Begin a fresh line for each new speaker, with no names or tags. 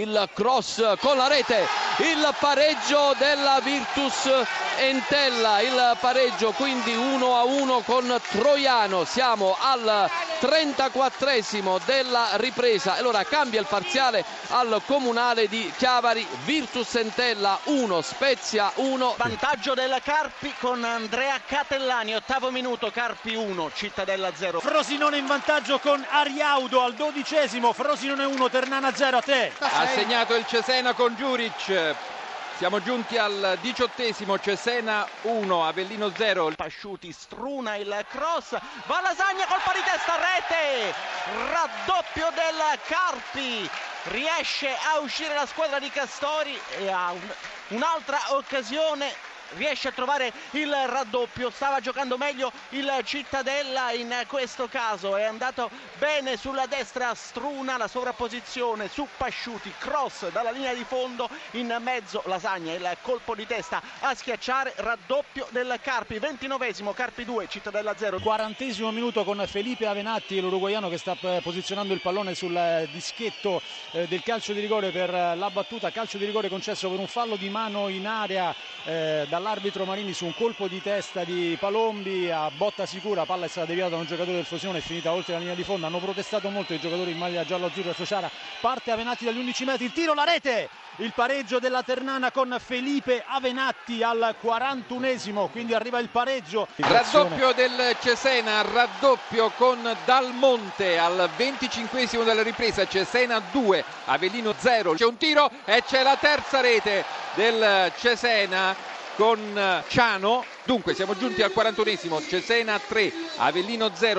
il cross con la rete, il pareggio della Virtus Entella, il pareggio quindi 1 a 1 con Troiano. Siamo al 34esimo della ripresa. Allora cambia il parziale al comunale di Chiavari, Virtus Entella 1, Spezia 1.
Vantaggio del Carpi con Andrea Catellani, ottavo minuto, Carpi 1, Cittadella 0.
Frosinone in vantaggio con Ariaudo al dodicesimo, Frosinone 1, Ternana 0 a te.
Ha segnato il Cesena con Giuric. Siamo giunti al diciottesimo, Cesena 1, Avellino 0.
Pasciuti struna il cross, va Lasagna colpo di testa, rete, raddoppio del Carpi, riesce a uscire la squadra di Castori e ha un, un'altra occasione riesce a trovare il raddoppio stava giocando meglio il Cittadella in questo caso è andato bene sulla destra Struna la sovrapposizione su Pasciuti cross dalla linea di fondo in mezzo Lasagna il colpo di testa a schiacciare raddoppio del Carpi 29esimo Carpi 2 Cittadella 0
40 minuto con Felipe Avenatti l'uruguaiano che sta eh, posizionando il pallone sul eh, dischetto eh, del calcio di rigore per la battuta calcio di rigore concesso per un fallo di mano in area eh, dall'arbitro Marini su un colpo di testa di Palombi a botta sicura, palla è stata deviata da un giocatore del Frosinone è finita oltre la linea di fondo, hanno protestato molto i giocatori in maglia giallo-azzurra Sociara, parte Avenatti dagli 11 metri, il tiro, la rete, il pareggio della Ternana con Felipe Avenatti al 41esimo, quindi arriva il pareggio.
Raddoppio del Cesena, raddoppio con Dalmonte al 25esimo della ripresa, Cesena 2, Avellino 0, c'è un tiro e c'è la terza rete del Cesena con Ciano. Dunque siamo giunti al 41esimo, Cesena 3, Avellino 0.